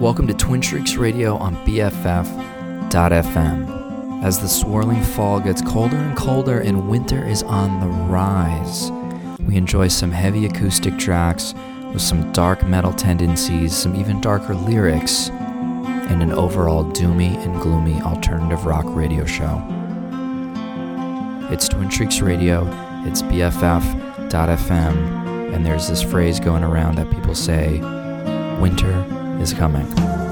Welcome to Twin Shrieks Radio on BFF.FM. As the swirling fall gets colder and colder and winter is on the rise, we enjoy some heavy acoustic tracks with some dark metal tendencies, some even darker lyrics, and an overall doomy and gloomy alternative rock radio show. It's Twin Shrieks Radio, it's BFF.FM, and there's this phrase going around that people say, winter is coming.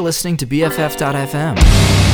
Listening to BFF.fm.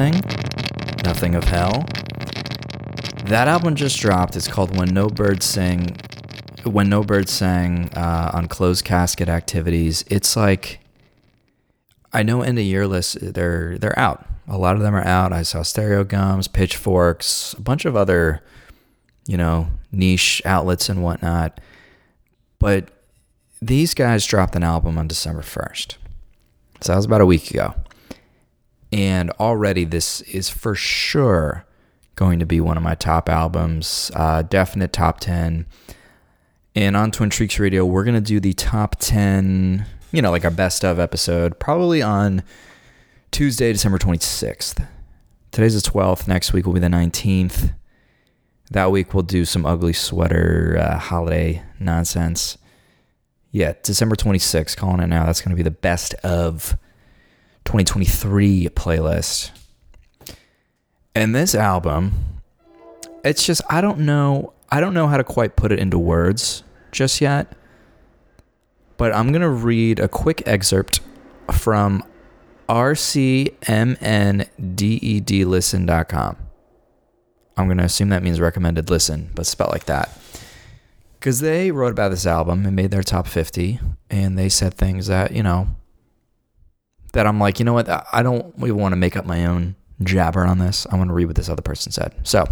Nothing, Nothing of Hell. That album just dropped. It's called When No Birds Sing. When No Birds Sang uh, on Closed Casket Activities. It's like I know end of year lists they're they're out. A lot of them are out. I saw Stereogums, Pitchforks, a bunch of other, you know, niche outlets and whatnot. But these guys dropped an album on December 1st. So that was about a week ago. And already this is for sure going to be one of my top albums, uh, definite top 10. And on Twin Shrieks Radio, we're going to do the top 10, you know, like our best of episode, probably on Tuesday, December 26th. Today's the 12th. Next week will be the 19th. That week we'll do some ugly sweater uh, holiday nonsense. Yeah, December 26th, calling it now. That's going to be the best of 2023 playlist. And this album, it's just I don't know I don't know how to quite put it into words just yet. But I'm going to read a quick excerpt from rcmndedlisten.com. I'm going to assume that means recommended listen, but spelled like that. Because they wrote about this album and made their top 50, and they said things that, you know, that I'm like, you know what? I don't even want to make up my own jabber on this. I want to read what this other person said. So,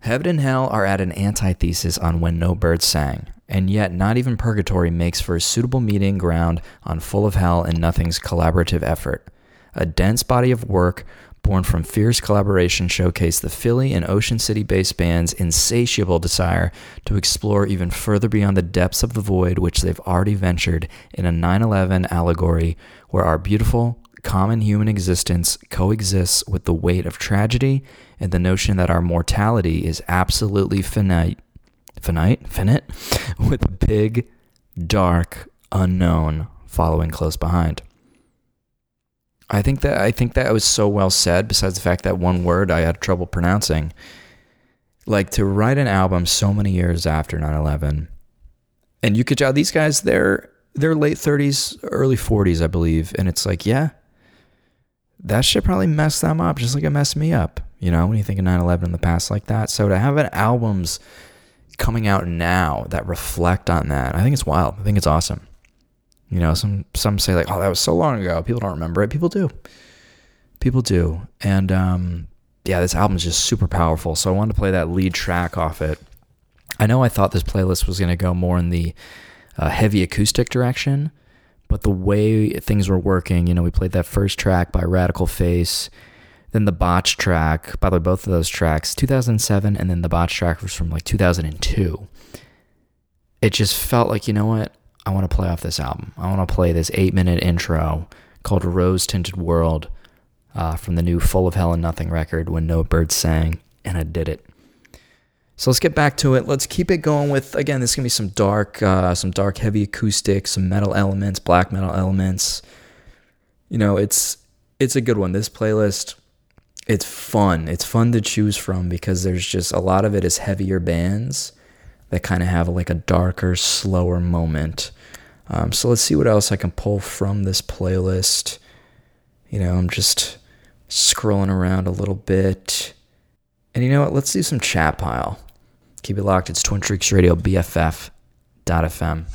Heaven and hell are at an antithesis on when no birds sang, and yet not even purgatory makes for a suitable meeting ground on full of hell and nothing's collaborative effort. A dense body of work born from fierce collaboration showcased the Philly and Ocean City based band's insatiable desire to explore even further beyond the depths of the void which they've already ventured in a 9 11 allegory where our beautiful, common human existence coexists with the weight of tragedy and the notion that our mortality is absolutely finite, finite, finite, with a big, dark, unknown following close behind. I think that I think that was so well said. Besides the fact that one word I had trouble pronouncing, like to write an album so many years after 9/11, and you could tell these guys they're they're late 30s, early 40s, I believe, and it's like yeah, that shit probably messed them up just like it messed me up. You know, when you think of 9/11 in the past like that. So to have an albums coming out now that reflect on that, I think it's wild. I think it's awesome. You know, some some say like, "Oh, that was so long ago. People don't remember it." People do. People do. And um, yeah, this album is just super powerful. So I wanted to play that lead track off it. I know I thought this playlist was going to go more in the heavy acoustic direction, but the way things were working, you know, we played that first track by Radical Face, then the Botch track. By the way, both of those tracks, 2007, and then the Botch track was from like 2002. It just felt like, you know what? I want to play off this album. I want to play this eight minute intro called Rose Tinted World uh, from the new Full of Hell and Nothing record when No Birds Sang, and I did it. So let's get back to it. Let's keep it going with again. This is gonna be some dark, uh, some dark, heavy acoustic, some metal elements, black metal elements. You know, it's it's a good one. This playlist, it's fun. It's fun to choose from because there's just a lot of it is heavier bands that kind of have like a darker, slower moment. Um, so let's see what else I can pull from this playlist. You know, I'm just scrolling around a little bit. And you know what? Let's do some chat pile. Keep it locked. It's Twin Shrieks Radio, BFF.fm.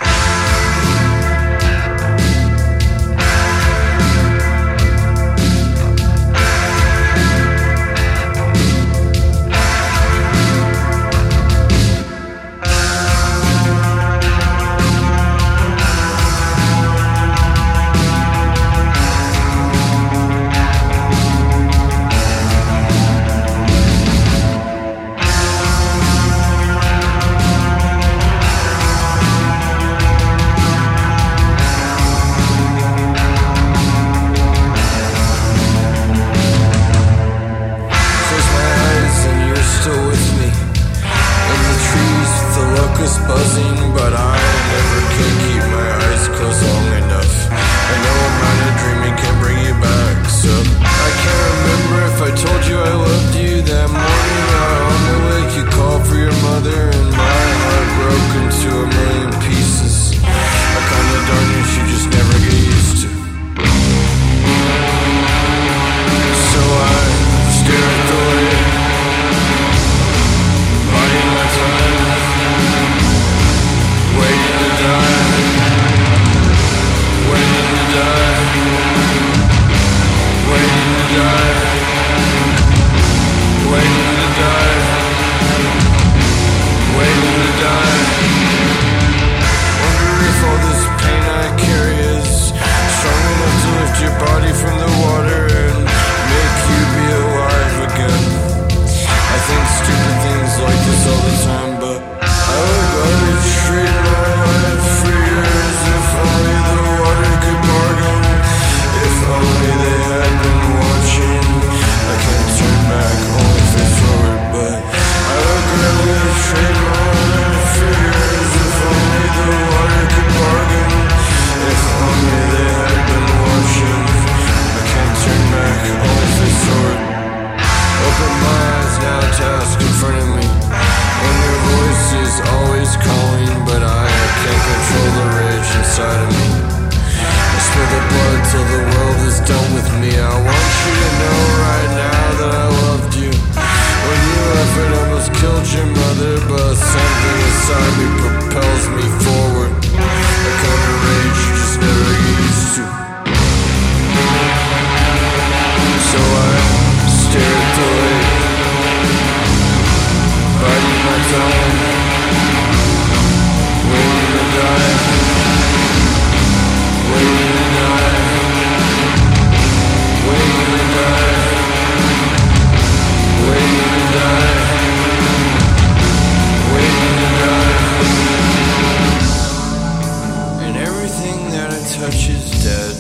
wish is dead.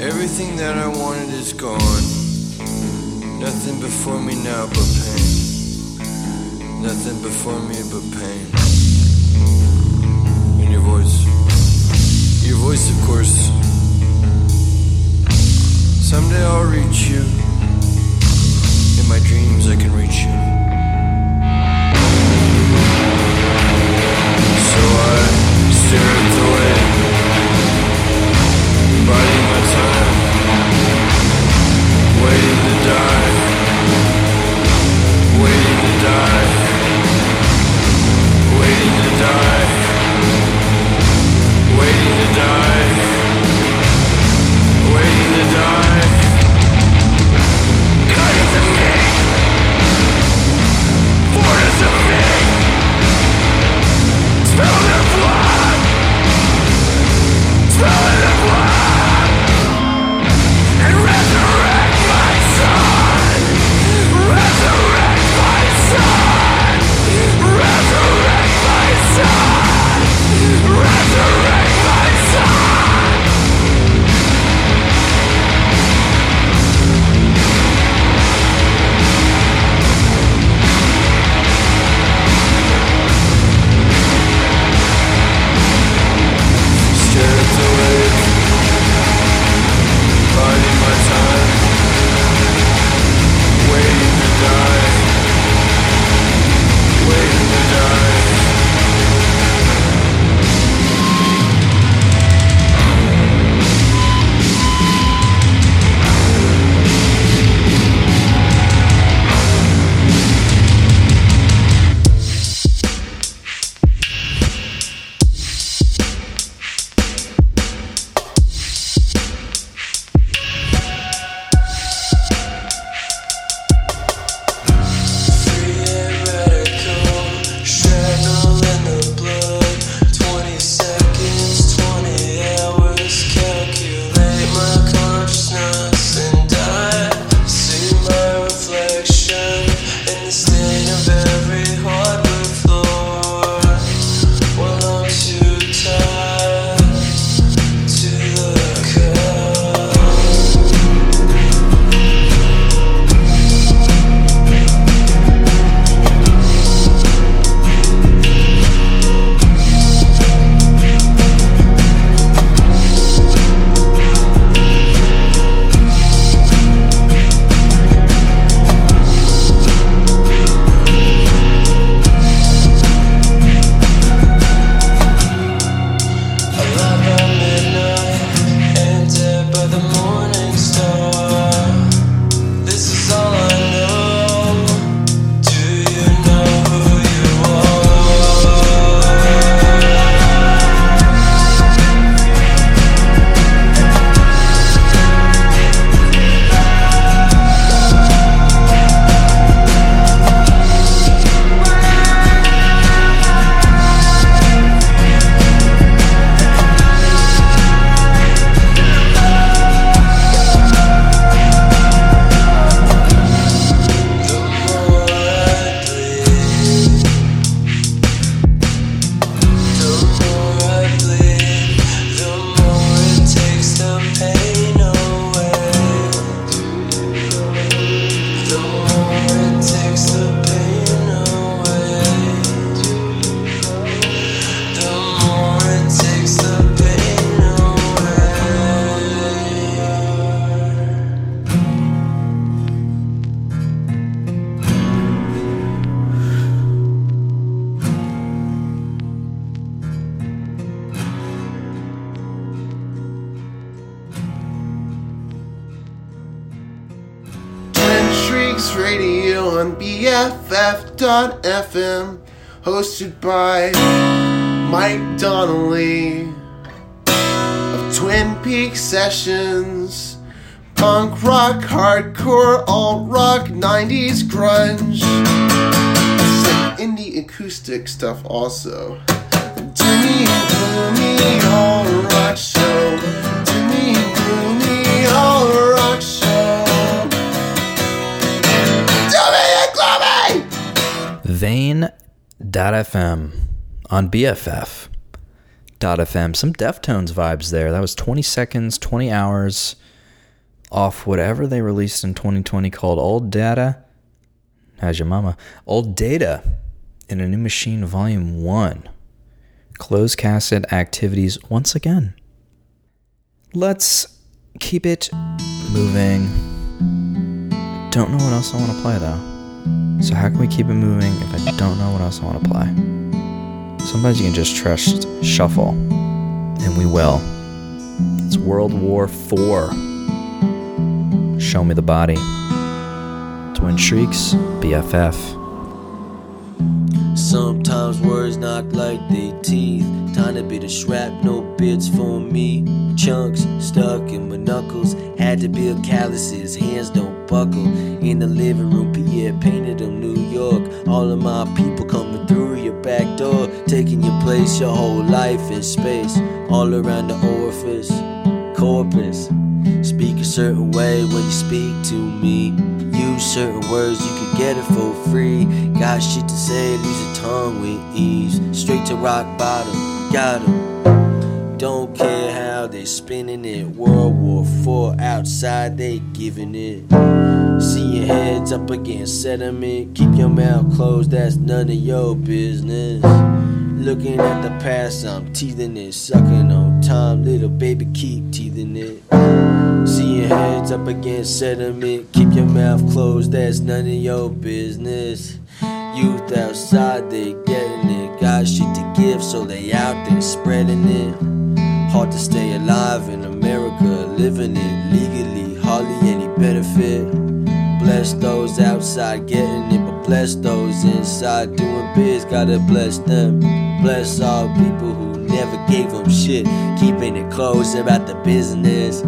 Everything that I wanted is gone. Nothing before me now but pain. Nothing before me but pain. And your voice. Your voice, of course. Someday I'll reach you. In my dreams, I can reach you. So I stare at the way, my time, waiting to die, waiting to die, waiting to die, waiting to die, waiting to die. BFF.FM, hosted by Mike Donnelly of Twin Peaks Sessions. Punk rock, hardcore, alt rock, 90s grunge. Some indie acoustic stuff also. Do me, do me, all rock show. Vein.fm on BFF. FM. Some Deftones vibes there. That was 20 seconds, 20 hours off whatever they released in 2020 called Old Data. How's your mama? Old Data in a new machine, volume one. Closed Casket Activities once again. Let's keep it moving. Don't know what else I want to play though. So how can we keep it moving if I don't know what else I want to play? Sometimes you can just trust shuffle, and we will. It's World War IV. Show me the body. Twin Shrieks, BFF. Sometimes words knock like they teeth. Time to be the shrapnel no bits for me. Chunks stuck in my knuckles. Had to build calluses, hands don't buckle. In the living room, Pierre painted them New York. All of my people coming through your back door. Taking your place, your whole life in space. All around the orifice, corpus. Speak a certain way when you speak to me. Certain words, you could get it for free. Got shit to say, lose your tongue with ease. Straight to rock bottom, got 'em. Don't care how they spinning it. World War Four outside, they giving it. See your heads up against sediment. Keep your mouth closed, that's none of your business. Looking at the past, I'm teething it. Sucking on time, little baby, keep teething it. See your heads up against sediment. Keep your mouth closed, that's none of your business. Youth outside, they getting it. Got shit to give, so they out there spreading it. Hard to stay alive in America, living it legally, hardly any benefit. Bless those outside getting it, but bless those inside doing biz. Gotta bless them. Bless all people who never gave them shit, keeping it close about the business.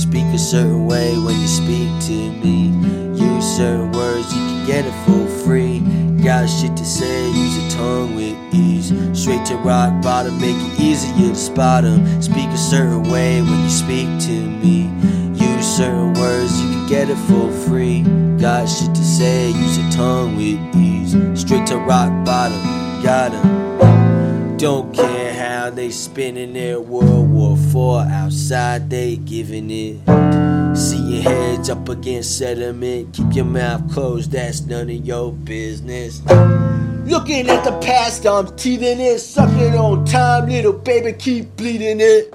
Speak a certain way when you speak to me. Use certain words, you can get it for free. Got shit to say, use your tongue with ease. Straight to rock bottom, make it easier to spot spot 'em. Speak a certain way when you speak to me. Use certain words, you can get it for free. Got shit to say, use your tongue with ease. Straight to rock bottom, got 'em. Don't care how they spinning their World War Four outside, they giving it. See your heads up against sediment. Keep your mouth closed, that's none of your business. Looking at the past, I'm teething it. Sucking on time, little baby, keep bleeding it.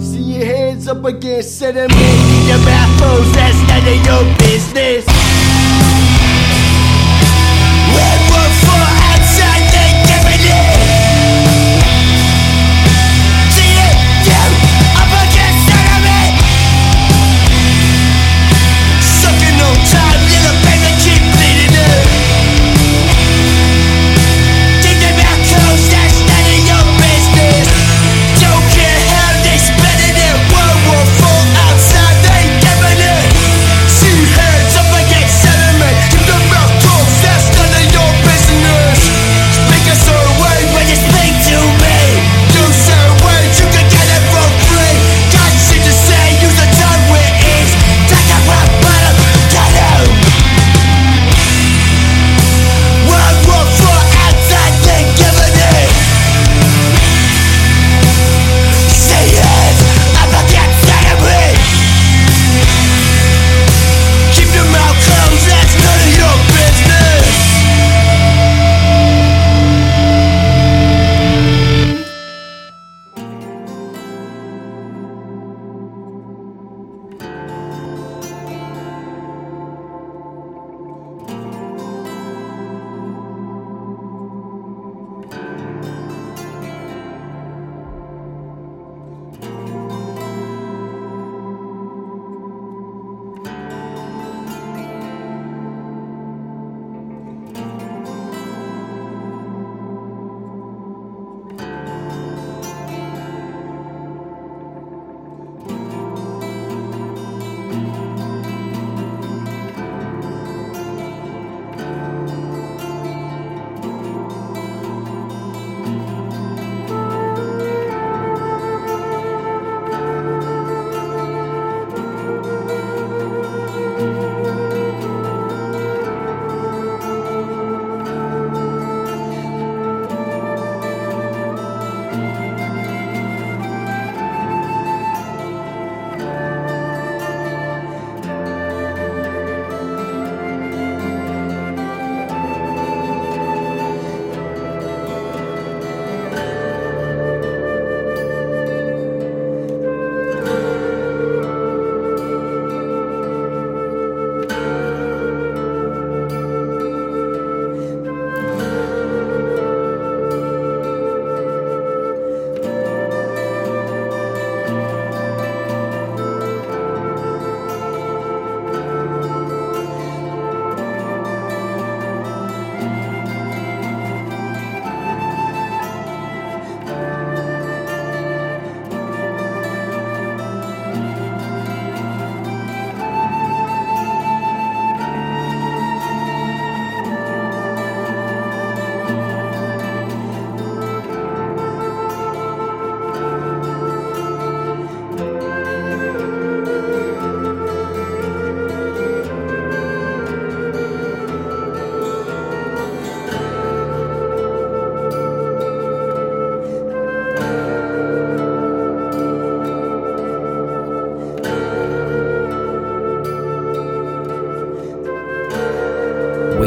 See your heads up against sediment. Keep your mouth closed, that's none of your business. World War IV outside, they giving it.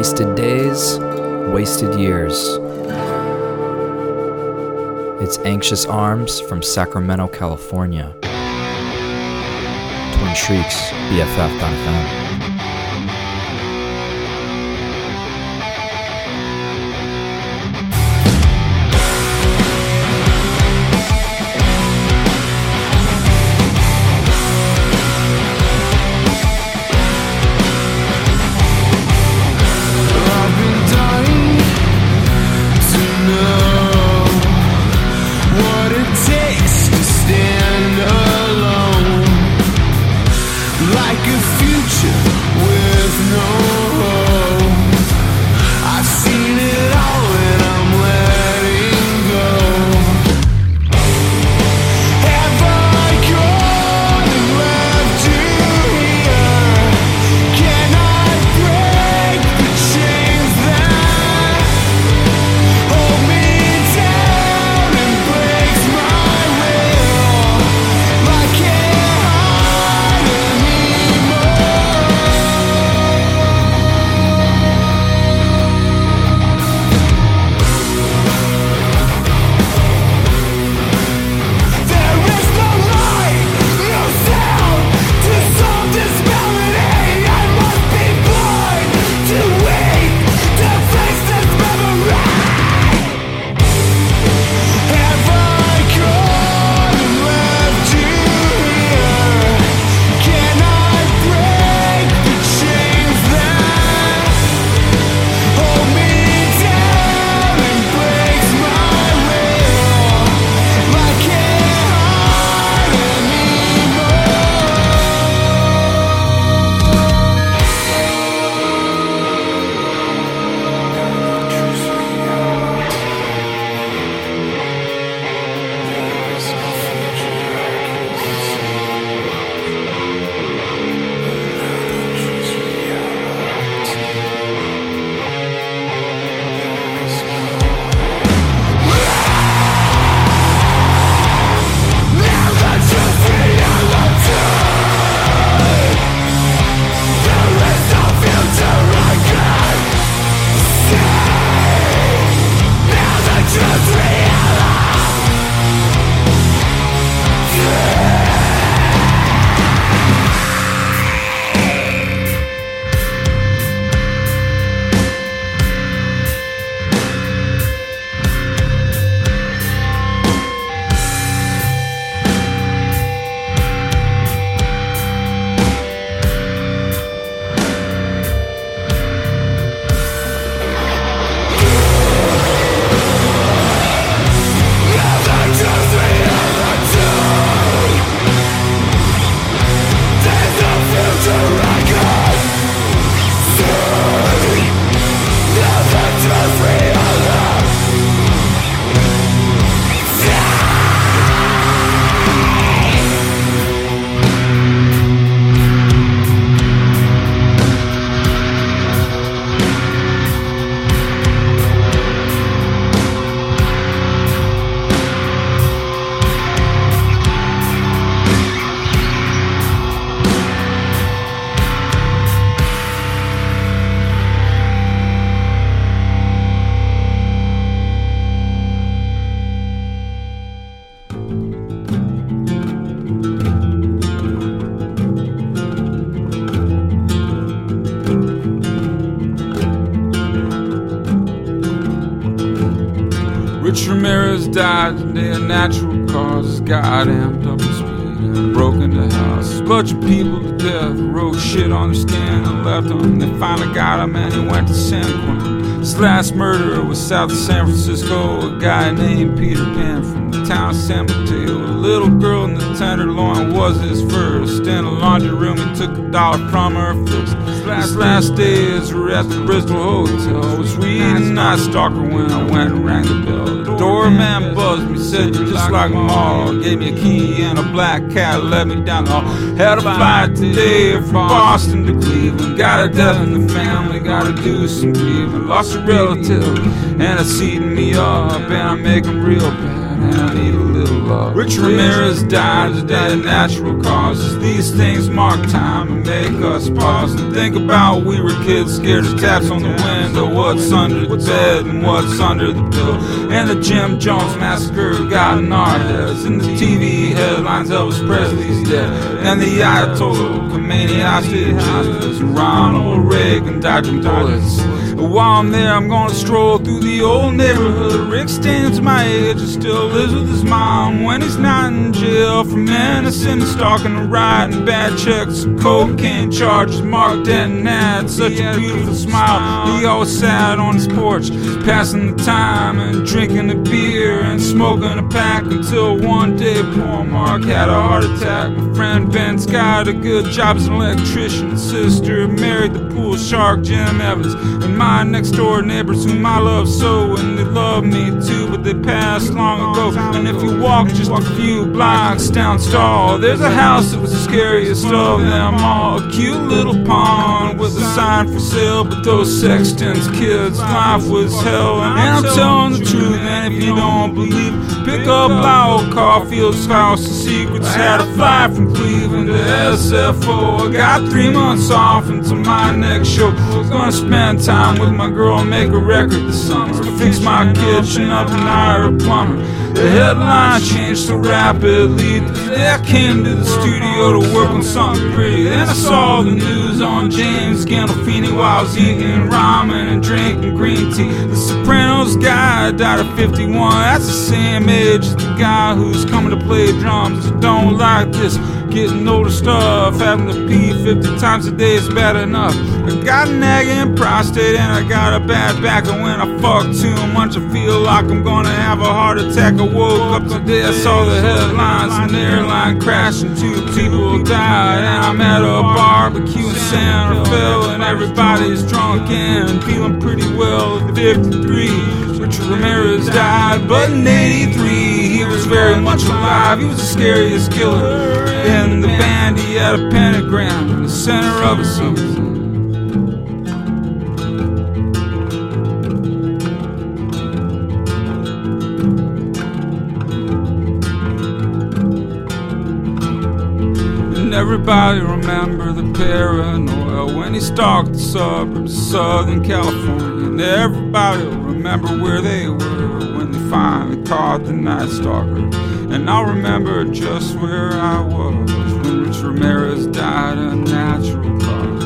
Wasted days, wasted years. It's Anxious Arms from Sacramento, California. Twin Shrieks, BFF.fm. natural causes. Got amped up in speed and broke into house. Bunch of people to death wrote shit on their skin and left them. They finally got him and he went to San Quentin. His last murderer was south of San Francisco. A guy named Peter Pan town Mateo. A little girl in the tenderloin was his first. In a laundry room, he took a dollar from her first. His last days were at the Bristol Hotel. I was reading Night Stalker when I went and rang the bell. The doorman buzzed me, said you just like them all. Gave me a key and a black cat, led me down the hall. Had a flight today from Boston to Cleveland. Got a death in the family, gotta do some grieving. Lost a relative and it's eating me up, and I make 'em real bad. A little love. Rich Ramirez died today of natural causes. These things mark time and make us pause and think about we were kids scared of taps on the window. What's under the bed and what's under the pillow. And the Jim Jones massacre got our heads. And the TV headlines Elvis Presley's dead. And the Ayatollah Khomeini hostages. And Ronald Reagan died from bullets. While I'm there, I'm gonna stroll through the old neighborhood. Rick stands my age and still lives with his mom when he's not in jail for menacing, stalking, and writing bad checks, cocaine charges. Mark Denton had such a beautiful smile. He always sat on his porch, passing the time and drinking a beer and smoking a pack until one day poor Mark had a heart attack. My friend Ben's got a good job as an electrician. Sister married the pool shark Jim Evans, and my next door neighbors whom I love so, and they love me too, but they passed long ago. And if you walk just a few blocks down Stall, there's a house that was the scariest of them all. A cute little pond with a sign for sale, but those sextons kids' life was hell. And I'm telling the truth, and if you don't believe, pick up Lowell Cauffiel's House of Secrets. Had a fly from Cleveland to SFO. I got three months off until my next show. I was Gonna spend time with my girl and make a record this summer. Fix my kitchen up and hire a plumber. The headline changed so rapidly that I came to the studio to work on something pretty. Then I saw the news on James Gandolfini while I was eating ramen and drinking green tea. The Sopranos guy died at 51. That's the same age as the guy who's coming to play drums. I don't like this. Getting older stuff, having to pee 50 times a day is bad enough. I got a nagging prostate and I got a bad back. And when I fuck too much, I feel like I'm gonna have a heart attack. I woke up today, I saw the headlines an airline crash and two people died. And I'm at a barbecue in Santa Fe and everybody's drunk and feeling pretty well at 53. Richard Ramirez died, but in 83 he was very much alive. He was the scariest killer in the band. He had a pentagram in the center of his something. And everybody remember the paranoia when he stalked the suburbs of Southern California. And everybody will remember where they were they finally caught the Night Stalker. And I'll remember just where I was when Rich Ramirez died of natural causes.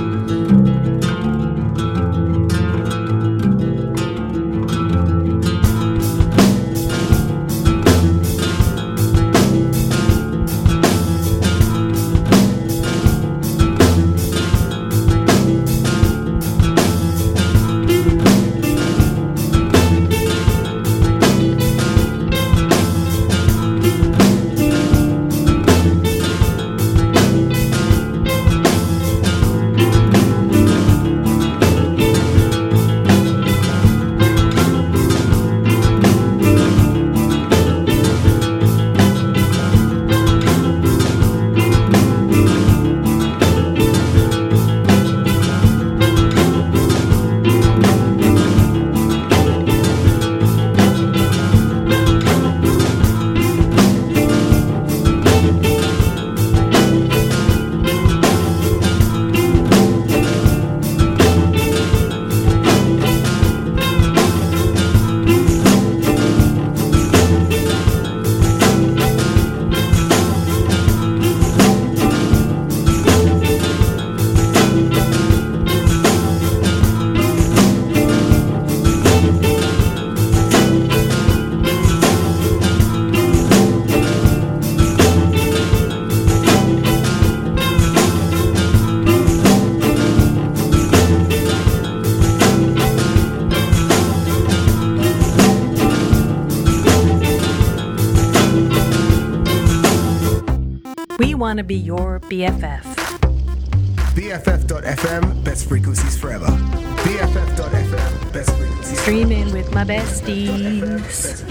Want to be your BFF. BFF.FM, best frequencies forever. BFF.FM, best frequencies Streaming with my besties.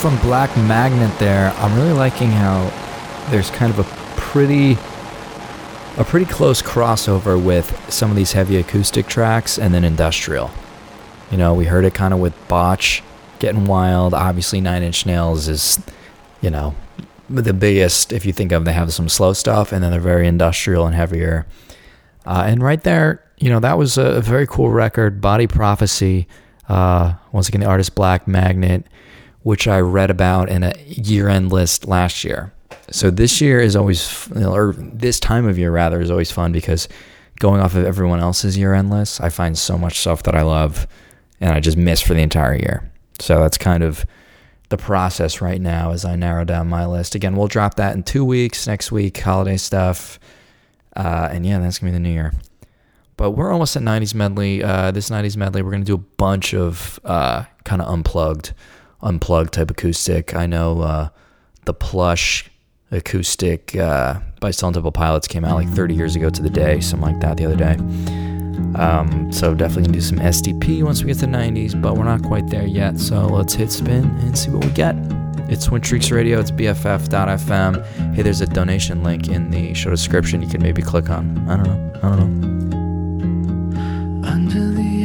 From Black Magnet there. I'm really liking how there's kind of a pretty a pretty close crossover with some of these heavy acoustic tracks and then industrial. You know, we heard it kind of with Botch getting wild. Obviously, Nine Inch Nails is, you know, the biggest. If you think of, they have some slow stuff, and then they're very industrial and heavier. Uh, and right there, you know, that was a, very cool record, Body Prophecy. Uh, once again, the artist Black Magnet, which I read about in a year-end list last year. So this year is always, or this time of year rather, is always fun because going off of everyone else's year-end list, I find so much stuff that I love, and I just miss for the entire year. So that's kind of the process right now as I narrow down my list. Again, we'll drop that in two weeks. Next week, holiday stuff. Uh, and yeah, that's gonna be the new year. But we're almost at 90s medley. Uh, this 90s medley, we're gonna do a bunch of uh, kind of unplugged, unplugged type acoustic. I know uh, the plush acoustic uh, by Stone Temple Pilots came out like 30 years ago to the day, something like that the other day. Um, so definitely gonna do some STP once we get to the 90s, but we're not quite there yet. So let's hit spin and see what we get. It's Twin Shrieks Radio. It's BFF.fm. Hey, there's a donation link in the show description. You can maybe click on. I don't know. I don't know. Under the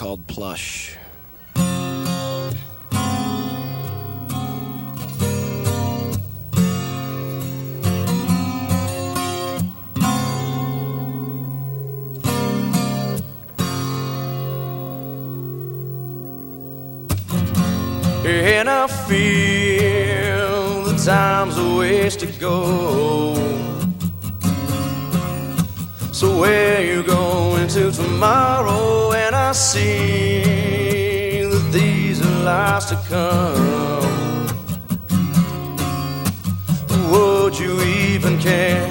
called Plush. And I feel the time's a ways to go. So where you going to tomorrow? See that these are lies to come. Would you even care?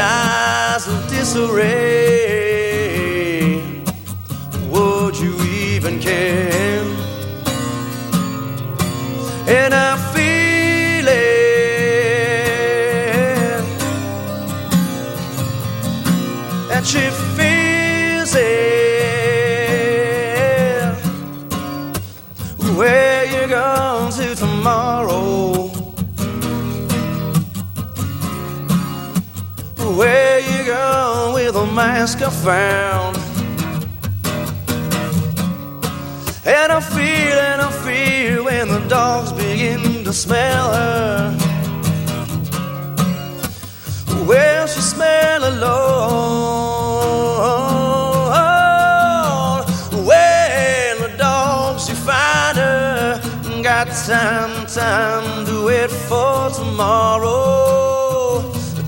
Eyes of disarray. Mask I found? And I feel and I feel when the dogs begin to smell her. Well, she smell alone. When the dogs you find her, got time, time to wait for tomorrow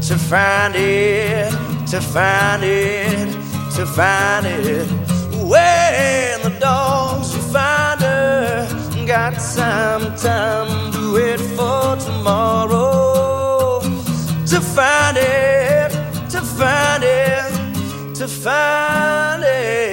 to find it, to find it, to find it. When the dogs you find her, got time, time to wait for tomorrow to find it, to find it, to find it.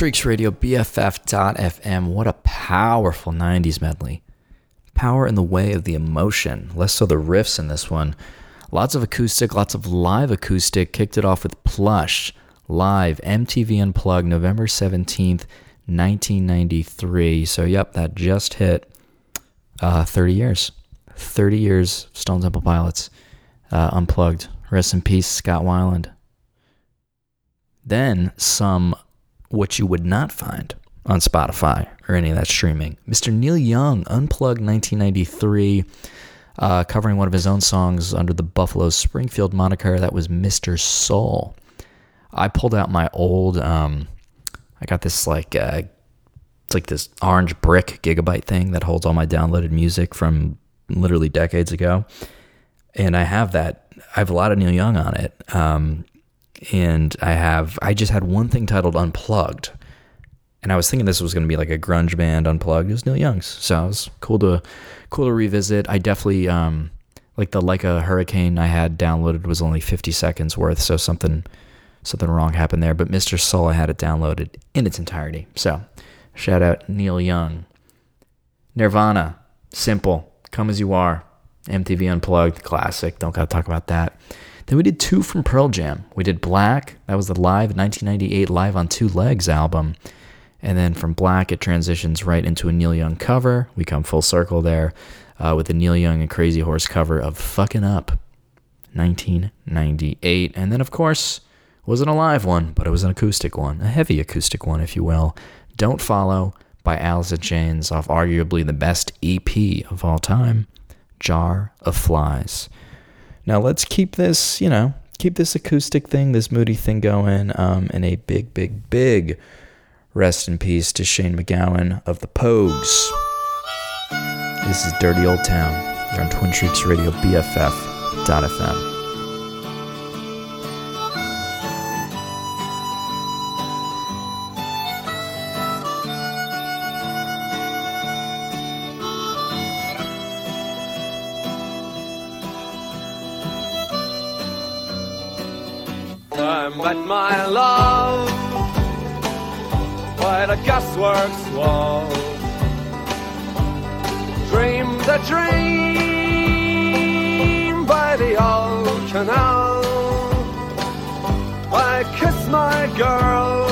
Shrieks Radio, BFF.FM. What a powerful 90s medley. Power in the way of the emotion, less so the riffs in this one. Lots of acoustic, lots of live acoustic. Kicked it off with Plush, live, MTV Unplugged, November 17th, 1993. So, yep, that just hit uh, 30 years. 30 years, Stone Temple Pilots, uh, Unplugged. Rest in peace, Scott Weiland. Then some what you would not find on Spotify or any of that streaming. Mr. Neil Young, Unplugged 1993, uh, covering one of his own songs under the Buffalo Springfield moniker. That was Mr. Soul. I pulled out my old, um, I got this like, uh, it's like this orange brick gigabyte thing that holds all my downloaded music from literally decades ago. And I have that, I have a lot of Neil Young on it. Um, and I have I just had one thing titled Unplugged, and I was thinking this was going to be like a grunge band Unplugged. It was Neil Young's, so it was cool to cool to revisit. I definitely um like the like a hurricane I had downloaded was only 50 seconds worth, so something something wrong happened there. But Mr. Soul I had it downloaded in its entirety. So shout out Neil Young, Nirvana, simple, come as you are, MTV Unplugged, classic. Don't gotta talk about that. Then we did two from Pearl Jam. We did Black, that was the live 1998 Live on Two Legs album. And then from Black, it transitions right into a Neil Young cover. We come full circle there uh, with the Neil Young and Crazy Horse cover of Fucking Up, 1998. And then, of course, wasn't a live one, but it was an acoustic one, a heavy acoustic one, if you will. Don't Follow by Alice in Chains off arguably the best EP of all time, Jar of Flies. Now let's keep this, you know, keep this acoustic thing, this moody thing going. Um, and a big, big, big rest in peace to Shane MacGowan of the Pogues. This is Dirty Old Town. You're on Twin Shrieks Radio BFF.FM. met my love by the gasworks wall. Dreamed a dream by the old canal. I kissed my girl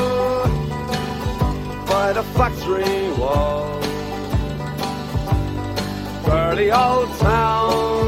by the factory wall. Dirty old town,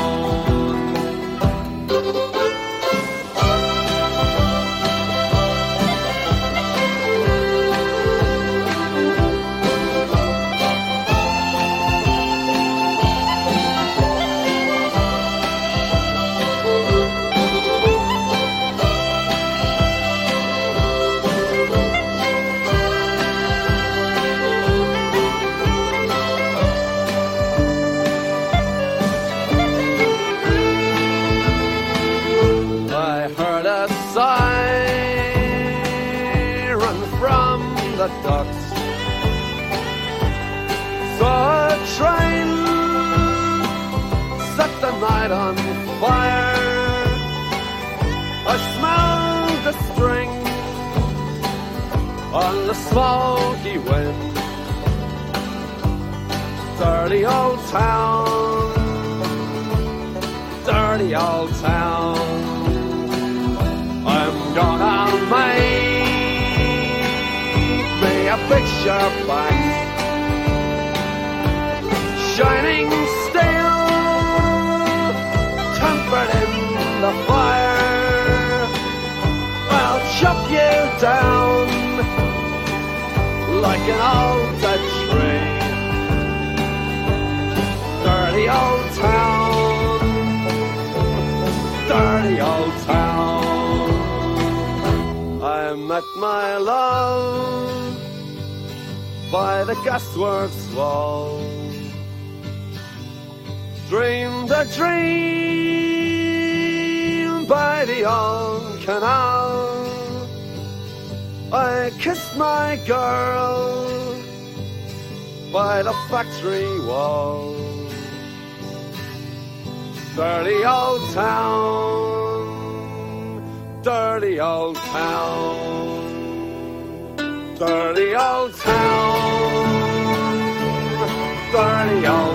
On the smoky wind. Dirty old town, dirty old town. I'm gonna make me a picture back, shining steel, tempered in the fire. Like an old dead tree. Dirty old town, dirty old town. I met my love by the gasworks wall. Dreamed a dream by the old canal. I kissed my girl by the factory wall. Dirty old town dirty old town, dirty old town, dirty old